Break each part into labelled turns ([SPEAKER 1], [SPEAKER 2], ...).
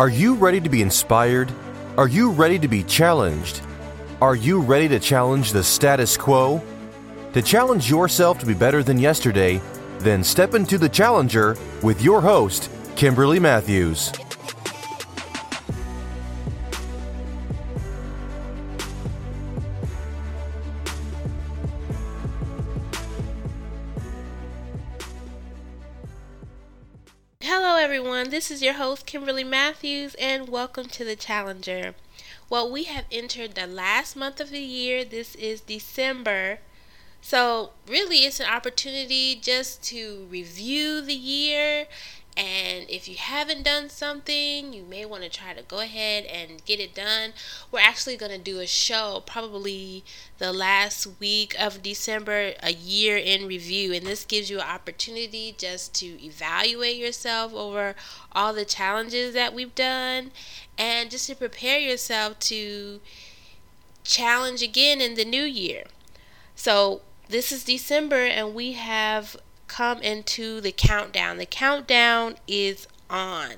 [SPEAKER 1] Are you ready to be inspired? Are you ready to be challenged? Are you ready to challenge the status quo? To challenge yourself to be better than yesterday, then step into the challenger with your host, Kimberly Matthews.
[SPEAKER 2] This is your host, Kimberly Matthews, and welcome to the Challenger. Well, we have entered the last month of the year. This is December. So, really, it's an opportunity just to review the year and if you haven't done something, you may want to try to go ahead and get it done. We're actually going to do a show probably the last week of December, a year in review. And this gives you an opportunity just to evaluate yourself over all the challenges that we've done and just to prepare yourself to challenge again in the new year. So, this is December, and we have come into the countdown. The countdown is on.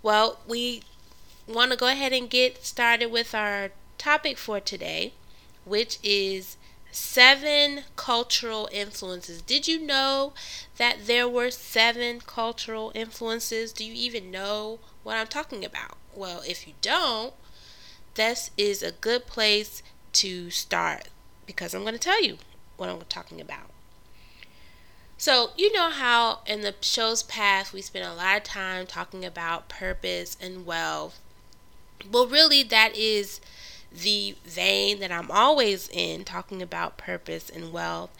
[SPEAKER 2] Well, we want to go ahead and get started with our topic for today, which is seven cultural influences. Did you know that there were seven cultural influences? Do you even know what I'm talking about? Well, if you don't, this is a good place to start because I'm going to tell you what I'm talking about. So, you know how in the show's past we spent a lot of time talking about purpose and wealth. Well, really, that is the vein that I'm always in, talking about purpose and wealth.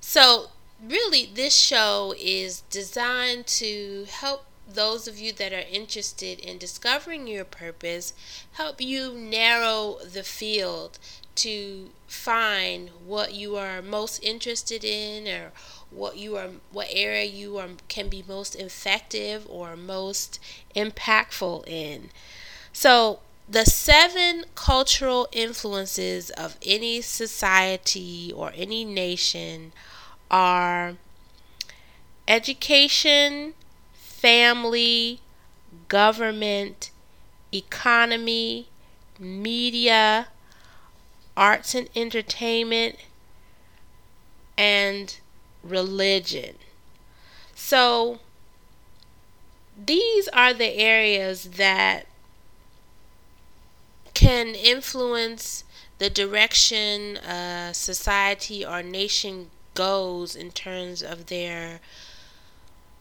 [SPEAKER 2] So, really, this show is designed to help those of you that are interested in discovering your purpose, help you narrow the field to find what you are most interested in or what you are what area you are can be most effective or most impactful in. So the seven cultural influences of any society or any nation are education, family, government, economy, media, arts and entertainment, and religion. So, these are the areas that can influence the direction a society or nation goes in terms of their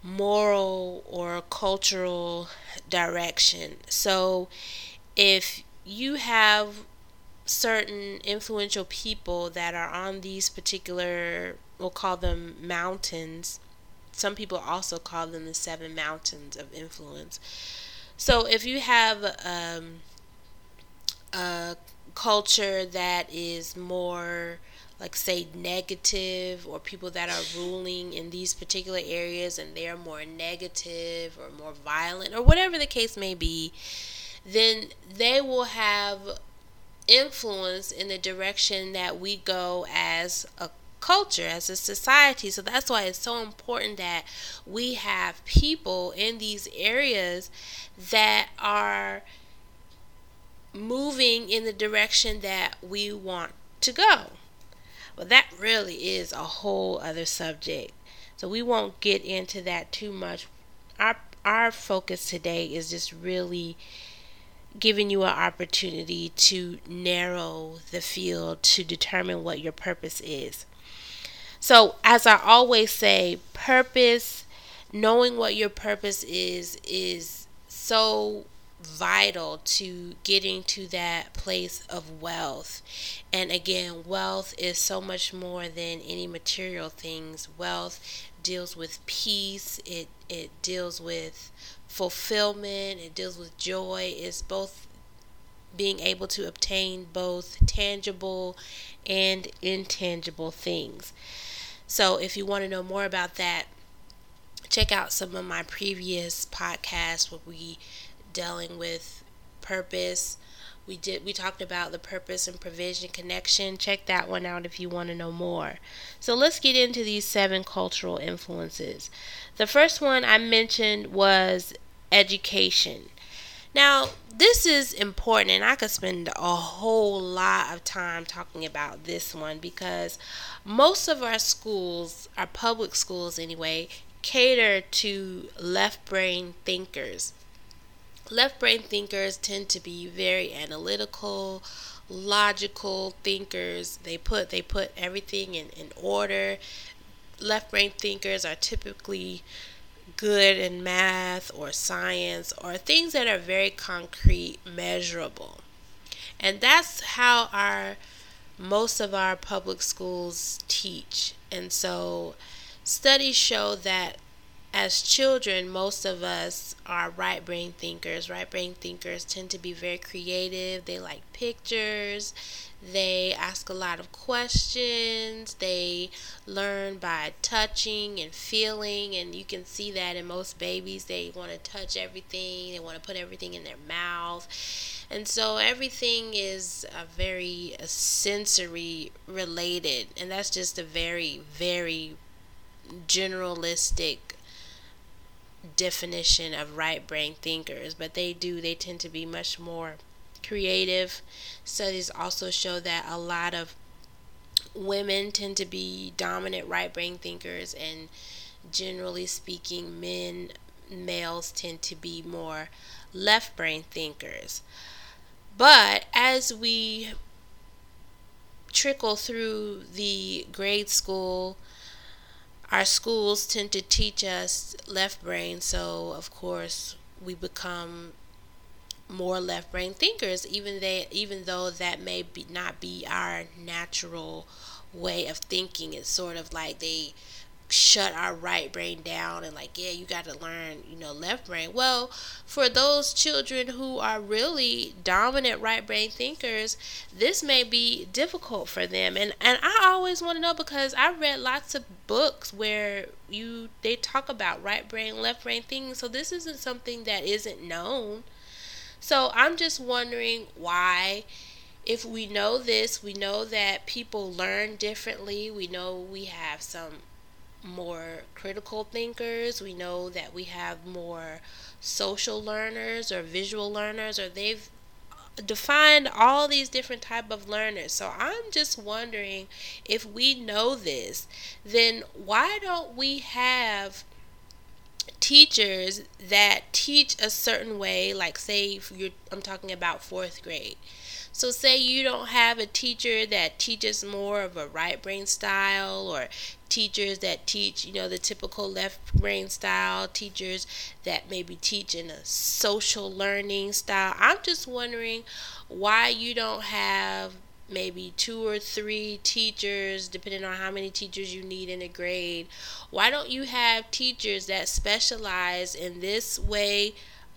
[SPEAKER 2] moral or cultural direction. So, if you have certain influential people that are on these particular we'll call them mountains. Some people also call them the seven mountains of influence. So if you have um, a culture that is more like say negative or people that are ruling in these particular areas and they're more negative or more violent or whatever the case may be then they will have influence in the direction that we go as a culture, as a society. So that's why it's so important that we have people in these areas that are moving in the direction that we want to go. Well, that really is a whole other subject. So we won't get into that too much. Our our focus today is just really giving you an opportunity to narrow the field to determine what your purpose is. So, as I always say, purpose, knowing what your purpose is, is so vital to getting to that place of wealth. And again, wealth is so much more than any material things. Wealth deals with peace, it, it deals with fulfillment, it deals with joy. It's both being able to obtain both tangible and intangible things. So if you want to know more about that, check out some of my previous podcasts where we dealing with purpose. We did we talked about the purpose and provision connection. Check that one out if you want to know more. So let's get into these seven cultural influences. The first one I mentioned was education. Now, this is important, and I could spend a whole lot of time talking about this one because most of our schools, our public schools anyway, cater to left brain thinkers. Left brain thinkers tend to be very analytical, logical thinkers. They put they put everything in, in order. Left brain thinkers are typically good in math or science or things that are very concrete, measurable. And that's how our most of our public schools teach. And so studies show that as children, most of us are right brain thinkers. Right brain thinkers tend to be very creative. They like pictures. They ask a lot of questions. They learn by touching and feeling. And you can see that in most babies. They want to touch everything, they want to put everything in their mouth. And so everything is a very a sensory related. And that's just a very, very generalistic definition of right brain thinkers, but they do, they tend to be much more creative. Studies also show that a lot of women tend to be dominant right brain thinkers, and generally speaking, men, males tend to be more left brain thinkers. But as we trickle through the grade school our schools tend to teach us left brain, so of course we become more left brain thinkers, even they even though that may be not be our natural way of thinking. It's sort of like they shut our right brain down and like yeah you got to learn you know left brain. Well for those children who are really dominant right brain thinkers this may be difficult for them. And and i always want to know because i read lots of books where you they talk about right brain left brain things. So this isn't something that isn't known. So i'm just wondering why if we know this, we know that people learn differently. We know we have some more critical thinkers. We know that we have more social learners or visual learners or they've defined all these different type of learners. So I'm just wondering if we know this, then why don't we have teachers that teach a certain way like say you're I'm talking about 4th grade so, say you don't have a teacher that teaches more of a right brain style, or teachers that teach, you know, the typical left brain style, teachers that maybe teach in a social learning style. I'm just wondering why you don't have maybe two or three teachers, depending on how many teachers you need in a grade. Why don't you have teachers that specialize in this way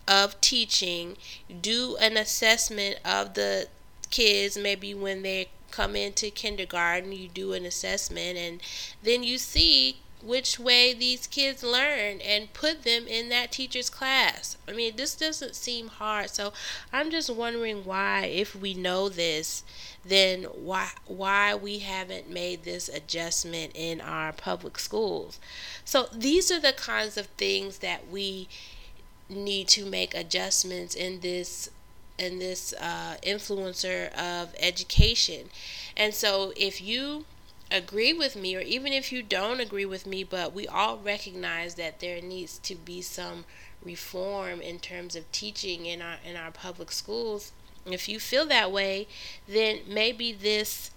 [SPEAKER 2] of teaching, do an assessment of the kids maybe when they come into kindergarten you do an assessment and then you see which way these kids learn and put them in that teacher's class. I mean, this doesn't seem hard. So I'm just wondering why if we know this, then why why we haven't made this adjustment in our public schools. So these are the kinds of things that we need to make adjustments in this and this uh, influencer of education. And so, if you agree with me, or even if you don't agree with me, but we all recognize that there needs to be some reform in terms of teaching in our in our public schools. If you feel that way, then maybe this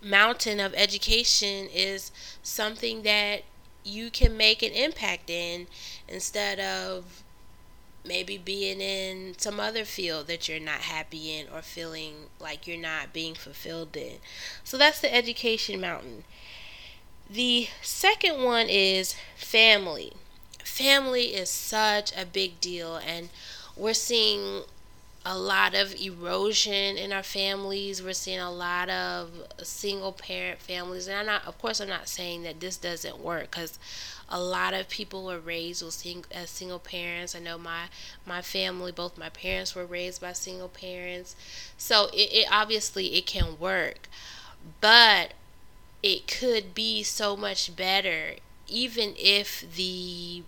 [SPEAKER 2] mountain of education is something that you can make an impact in instead of maybe being in some other field that you're not happy in or feeling like you're not being fulfilled in. So that's the education mountain. The second one is family. Family is such a big deal, and we're seeing a lot of erosion in our families. We're seeing a lot of single parent families, and I'm not, of course, I'm not saying that this doesn't work because a lot of people were raised with sing- as single parents. I know my my family, both my parents were raised by single parents, so it, it obviously it can work, but it could be so much better, even if the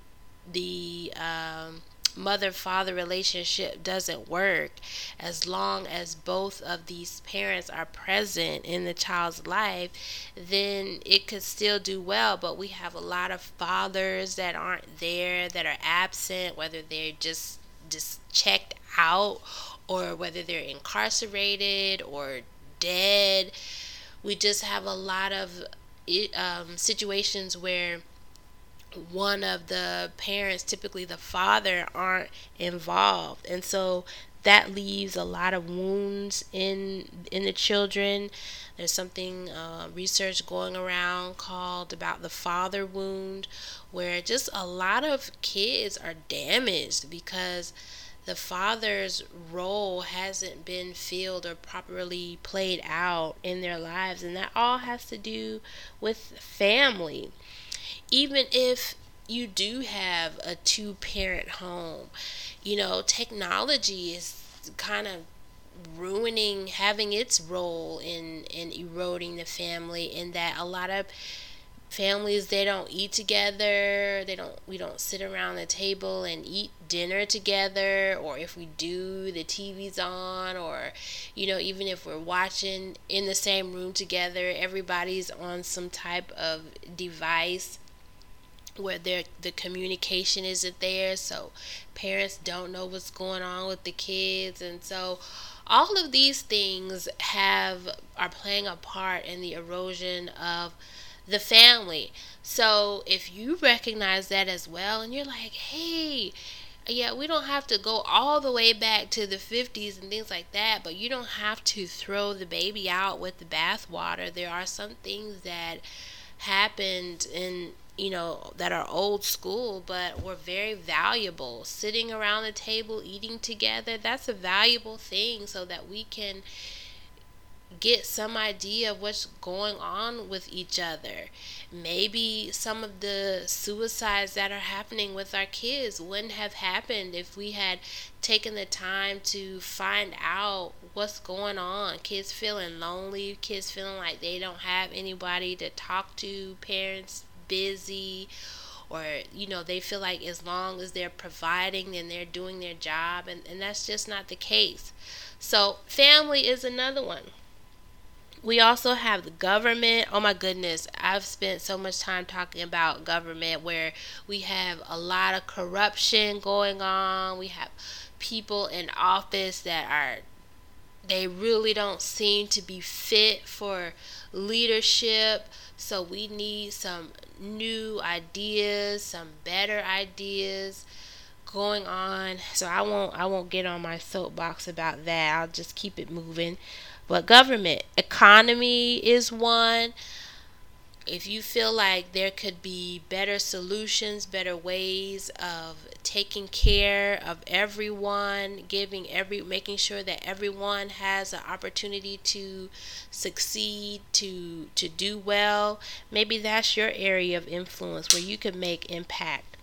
[SPEAKER 2] the um, mother father relationship doesn't work as long as both of these parents are present in the child's life then it could still do well. But we have a lot of fathers that aren't there that are absent whether they're just just checked out or whether they're incarcerated or dead. We just have a lot of um, situations where one of the parents, typically the father, aren't involved. And so that leaves a lot of wounds in in the children. There's something uh, research going around called about the father wound, where just a lot of kids are damaged because the father's role hasn't been filled or properly played out in their lives, and that all has to do with family even if you do have a two parent home, you know, technology is kind of ruining having its role in in eroding the family in that a lot of families they don't eat together they don't we don't sit around the table and eat dinner together or if we do the TV's on or you know even if we're watching in the same room together everybody's on some type of device where the communication isn't there so parents don't know what's going on with the kids and so all of these things have are playing a part in the erosion of the family so if you recognize that as well and you're like hey yeah, we don't have to go all the way back to the 50s and things like that, but you don't have to throw the baby out with the bathwater. There are some things that happened in you know, that are old school, but were very valuable. Sitting around the table, eating together, that's a valuable thing so that we can get some idea of what's going on with each other. Maybe some of the suicides that are happening with our kids wouldn't have happened if we had taken the time to find out what's going on. Kids feeling lonely, kids feeling like they don't have anybody to talk to, parents busy or you know they feel like as long as they're providing and they're doing their job and, and that's just not the case so family is another one we also have the government. Oh my goodness, I've spent so much time talking about government where we have a lot of corruption going on. We have people in office that are they really don't seem to be fit for leadership. So we need some new ideas, some better ideas going on. So I won't I won't get on my soapbox about that. I'll just keep it moving. But government, economy is one if you feel like there could be better solutions, better ways of taking care of everyone, giving every making sure that everyone has an opportunity to succeed, to to do well, maybe that's your area of influence where you can make impact.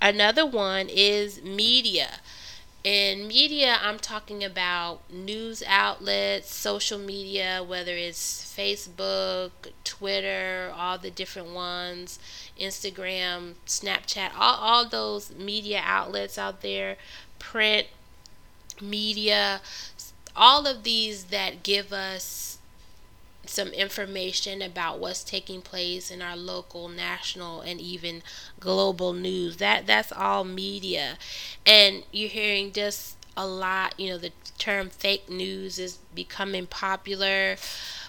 [SPEAKER 2] Another one is media. In media, I'm talking about news outlets, social media, whether it's Facebook, Twitter, all the different ones, Instagram, Snapchat, all, all those media outlets out there, print media, all of these that give us some information about what's taking place in our local, national, and even global news. That that's all media, and you're hearing just a lot. You know, the term fake news is becoming popular.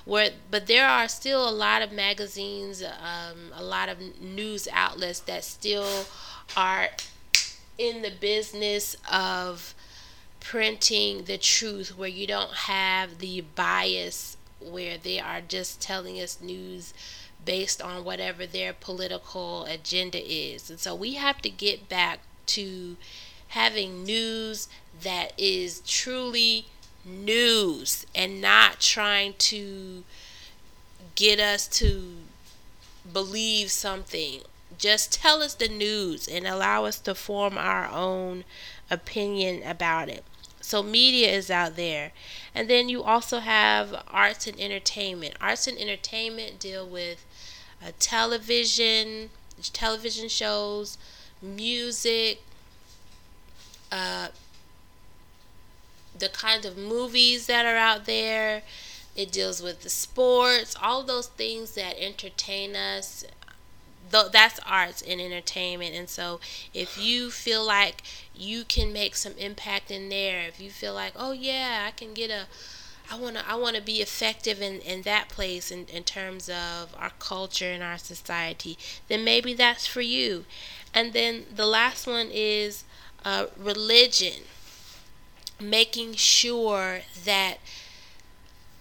[SPEAKER 2] Where, but there are still a lot of magazines, um, a lot of news outlets that still are in the business of printing the truth where you don't have the bias where they are just telling us news based on whatever their political agenda is. And so we have to get back to having news that is truly news and not trying to get us to believe something. Just tell us the news and allow us to form our own opinion about it. So media is out there. And then you also have arts and entertainment. Arts and entertainment deal with uh, television, television shows, music, uh, the kind of movies that are out there. It deals with the sports, all those things that entertain us. Though that's arts and entertainment, and so if you feel like you can make some impact in there, if you feel like, oh yeah, I can get a I wanna I wanna be effective in, in that place in, in terms of our culture and our society, then maybe that's for you. And then the last one is uh, religion making sure that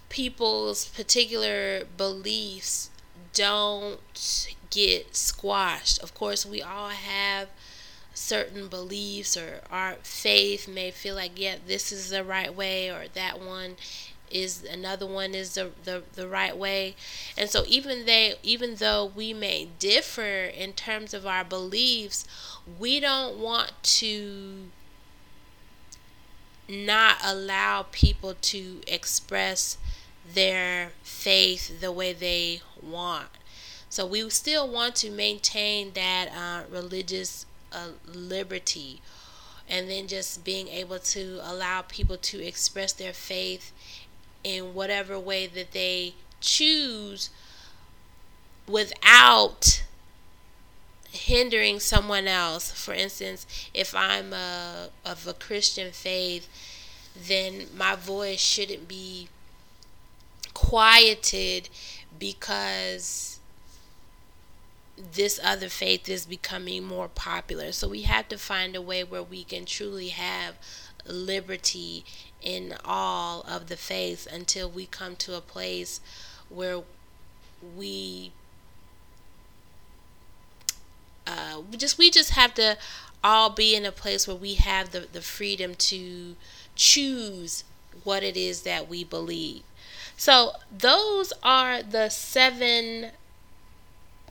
[SPEAKER 2] people's particular beliefs don't get squashed. Of course, we all have certain beliefs or our faith may feel like yeah this is the right way or that one is another one is the, the, the right way and so even they even though we may differ in terms of our beliefs we don't want to not allow people to express their faith the way they want. So we still want to maintain that uh, religious uh, liberty and then just being able to allow people to express their faith in whatever way that they choose without hindering someone else. For instance, if I'm a, of a Christian faith, then my voice shouldn't be quieted because this other faith is becoming more popular. So we have to find a way where we can truly have liberty in all of the faiths until we come to a place where we uh, just we just have to all be in a place where we have the, the freedom to choose what it is that we believe. So those are the seven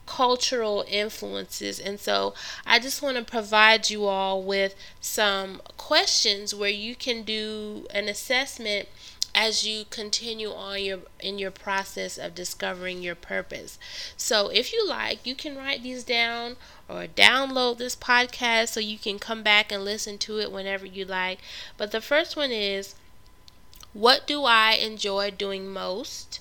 [SPEAKER 2] cultural influences. And so I just want to provide you all with some questions where you can do an assessment as you continue on your in your process of discovering your purpose. So if you like, you can write these down or download this podcast so you can come back and listen to it whenever you like. But the first one is what do I enjoy doing most?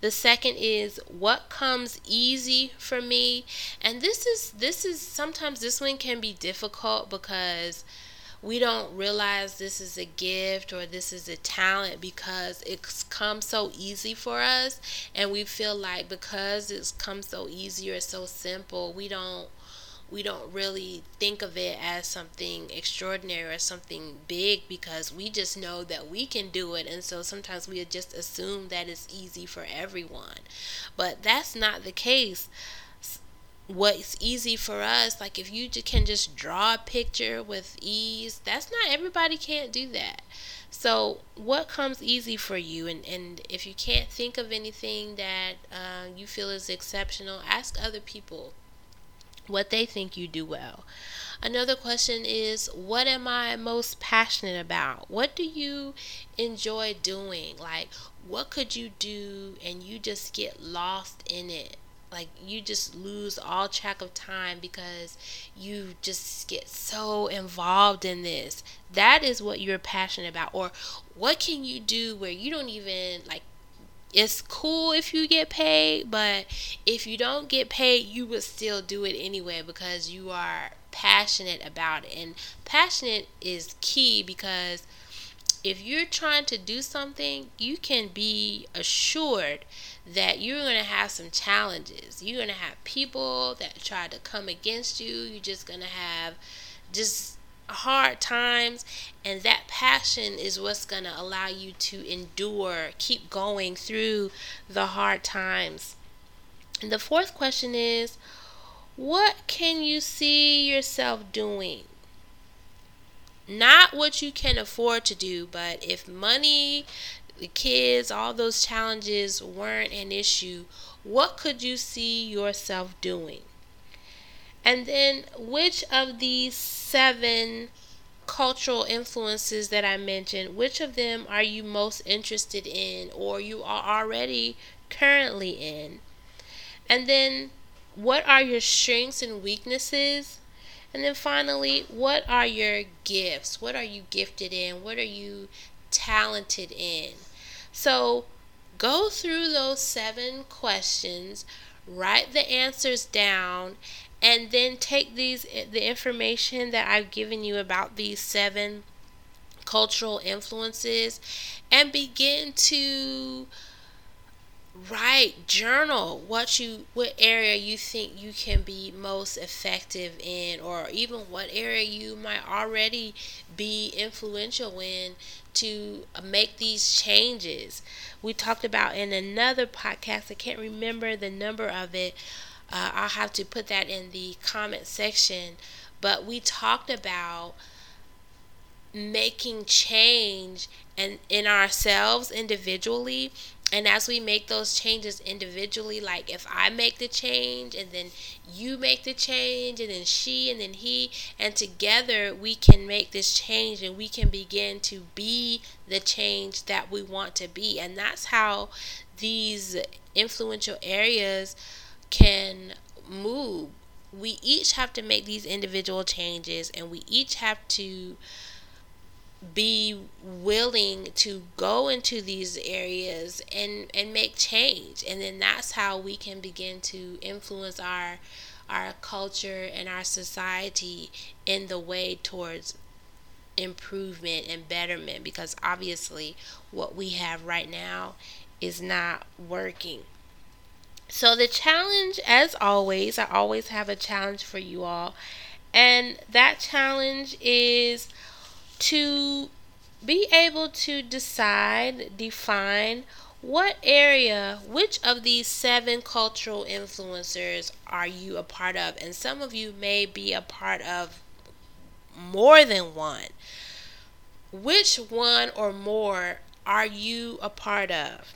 [SPEAKER 2] The second is what comes easy for me. And this is this is sometimes this one can be difficult because we don't realize this is a gift or this is a talent because it's come so easy for us and we feel like because it's come so easy or so simple we don't we don't really think of it as something extraordinary or something big because we just know that we can do it. And so sometimes we just assume that it's easy for everyone. But that's not the case. What's easy for us like if you can just draw a picture with ease that's not everybody can't do that. So what comes easy for you? And, and if you can't think of anything that uh, you feel is exceptional ask other people what they think you do well. Another question is what am i most passionate about? What do you enjoy doing? Like what could you do and you just get lost in it? Like you just lose all track of time because you just get so involved in this. That is what you're passionate about. Or what can you do where you don't even like it's cool if you get paid but if you don't get paid you would still do it anyway because you are passionate about it and passionate is key because if you're trying to do something you can be assured that you're going to have some challenges. You're going to have people that try to come against you. You're just going to have just hard times. And that passion is what's going to allow you to endure, keep going through the hard times. And the fourth question is what can you see yourself doing? Not what you can afford to do, but if money the kids, all those challenges weren't an issue, what could you see yourself doing? And then, which of these seven cultural influences that I mentioned, which of them are you most interested in or you are already currently in? And then, what are your strengths and weaknesses? And then finally, what are your gifts? What are you gifted in? What are you talented in? So go through those seven questions, write the answers down, and then take these eh, the information that I've given you about these seven cultural influences and begin to write journal what you what area you think you can be most effective in or even what area you might already be influential in to uh, make these changes. We talked about in another podcast i can't remember the number of it uh, i'll have to put that in the comment section. But we talked about making change and in ourselves individually. And as we make those changes individually like if i make the change and then you make the change and then she and then he and together we can make this change and we can begin to be the change that we want to be. And that's how these influential areas can move. We each have to make these individual changes and we each have to be willing to go into these areas and and make change. And then that's how we can begin to influence our our culture and our society in the way towards improvement and betterment because obviously what we have right now is not working so the challenge as always i always have a challenge for you all and that challenge is to be able to decide, define what area, which of these seven cultural influencers are you a part of? And some of you may be a part of more than one. Which one or more are you a part of?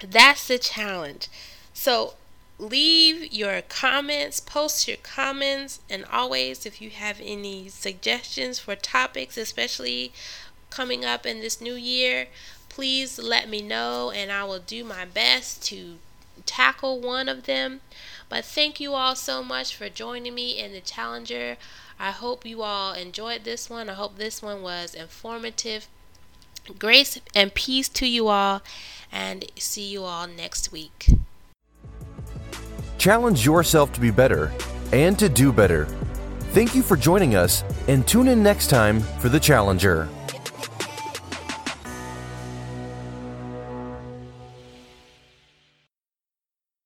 [SPEAKER 2] That's the challenge. So leave your comments, post your comments, and always, if you have any suggestions for topics, especially coming up in this new year, please let me know, and I will do my best to tackle one of them. But thank you all so much for joining me in the Challenger. I hope you all enjoyed this one. I hope this one was informative. Grace and peace to you all, and see you all next week.
[SPEAKER 1] Challenge yourself to be better and to do better. Thank you for joining us, and tune in next time for The Challenger.